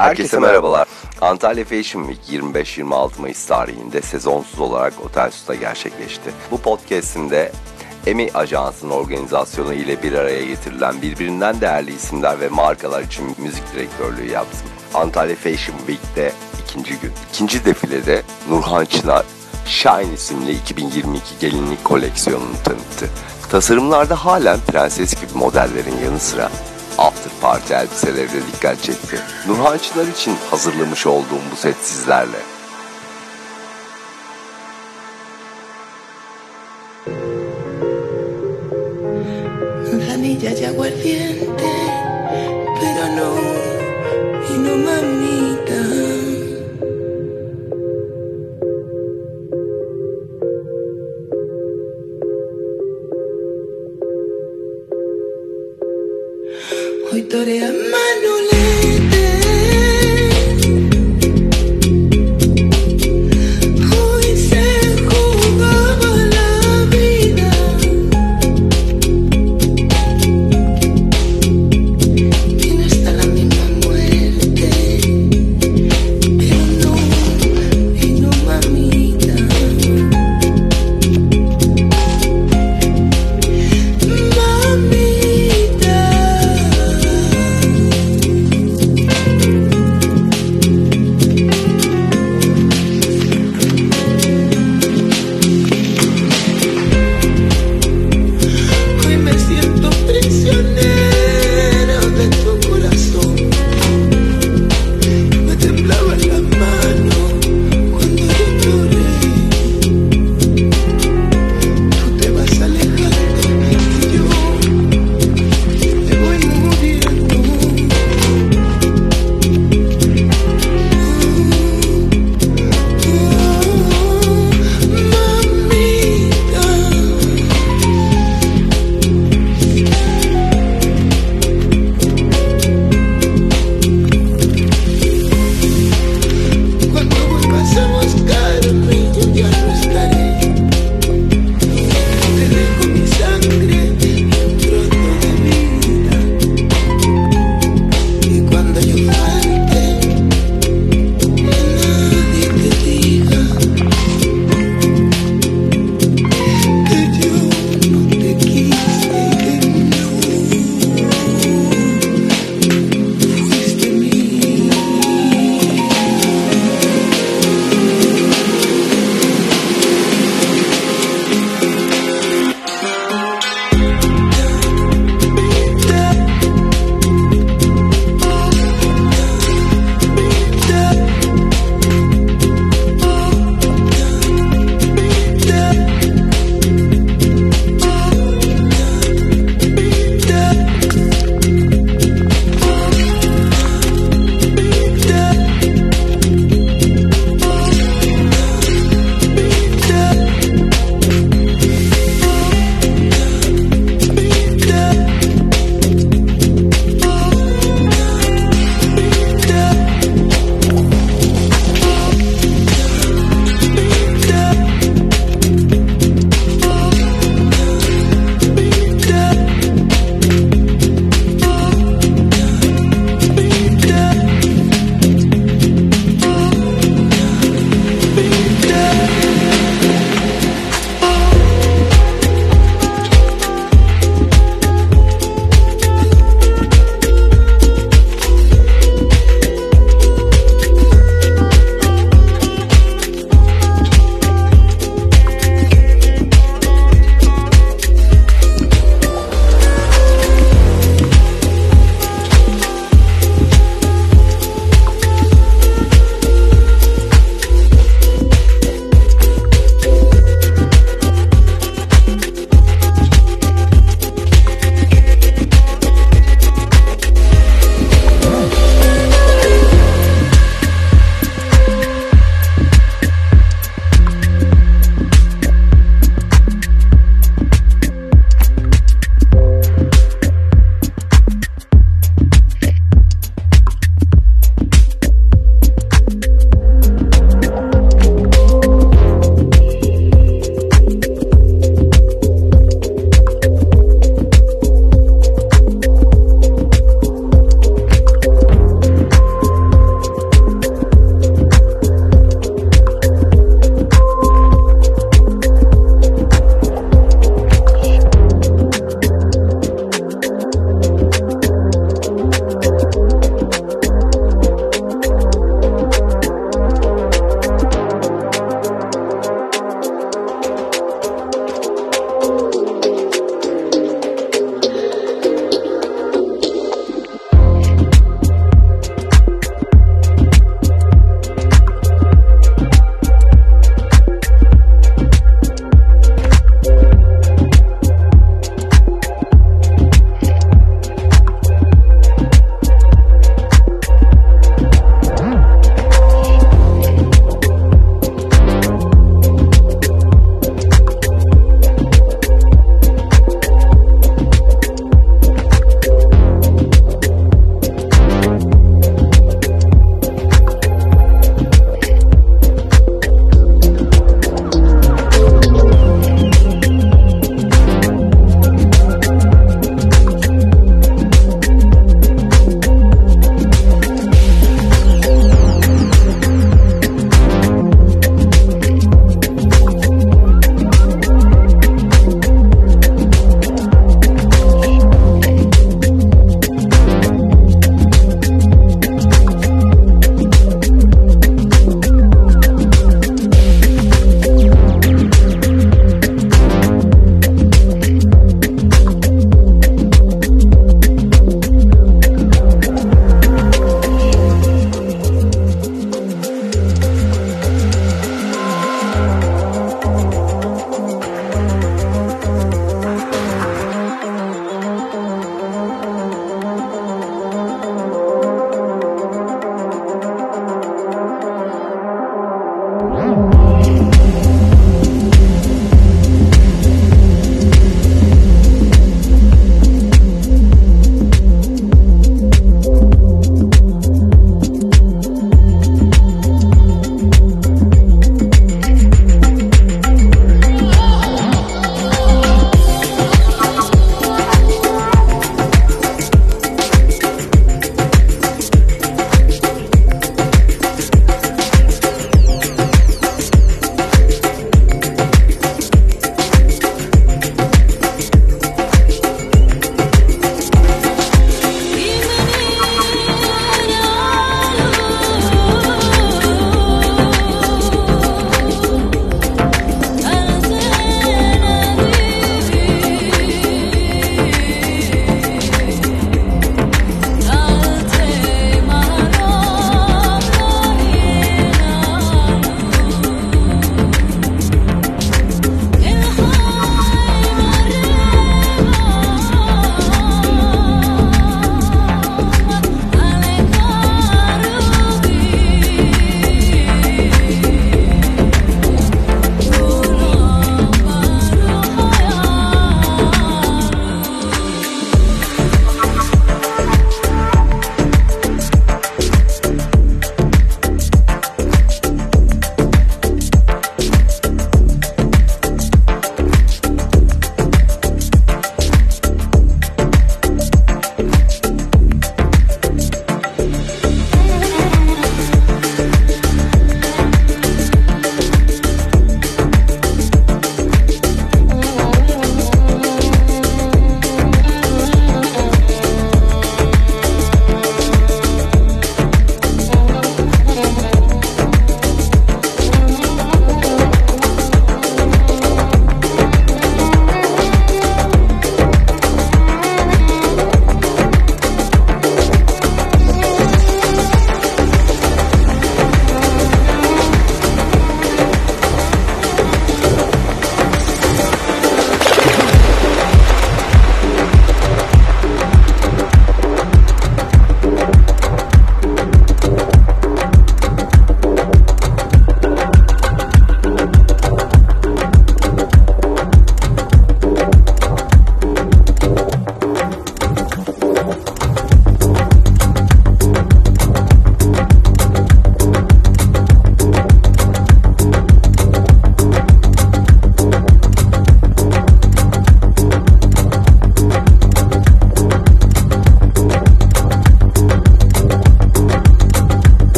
Herkese merhabalar. Antalya Fashion Week 25-26 Mayıs tarihinde sezonsuz olarak Otel Su'da gerçekleşti. Bu podcast'imde EMI Ajansı'nın organizasyonu ile bir araya getirilen birbirinden değerli isimler ve markalar için müzik direktörlüğü yaptım. Antalya Fashion Week'te ikinci gün. İkinci defilede Nurhan Çınar, Shine isimli 2022 gelinlik koleksiyonunu tanıttı. Tasarımlarda halen prenses gibi modellerin yanı sıra after party elbiseleri de dikkat çekti. Nurhan Çınar için hazırlamış olduğum bu set sizlerle. Manzanilla y aguardiente, pero no, y no mami. studio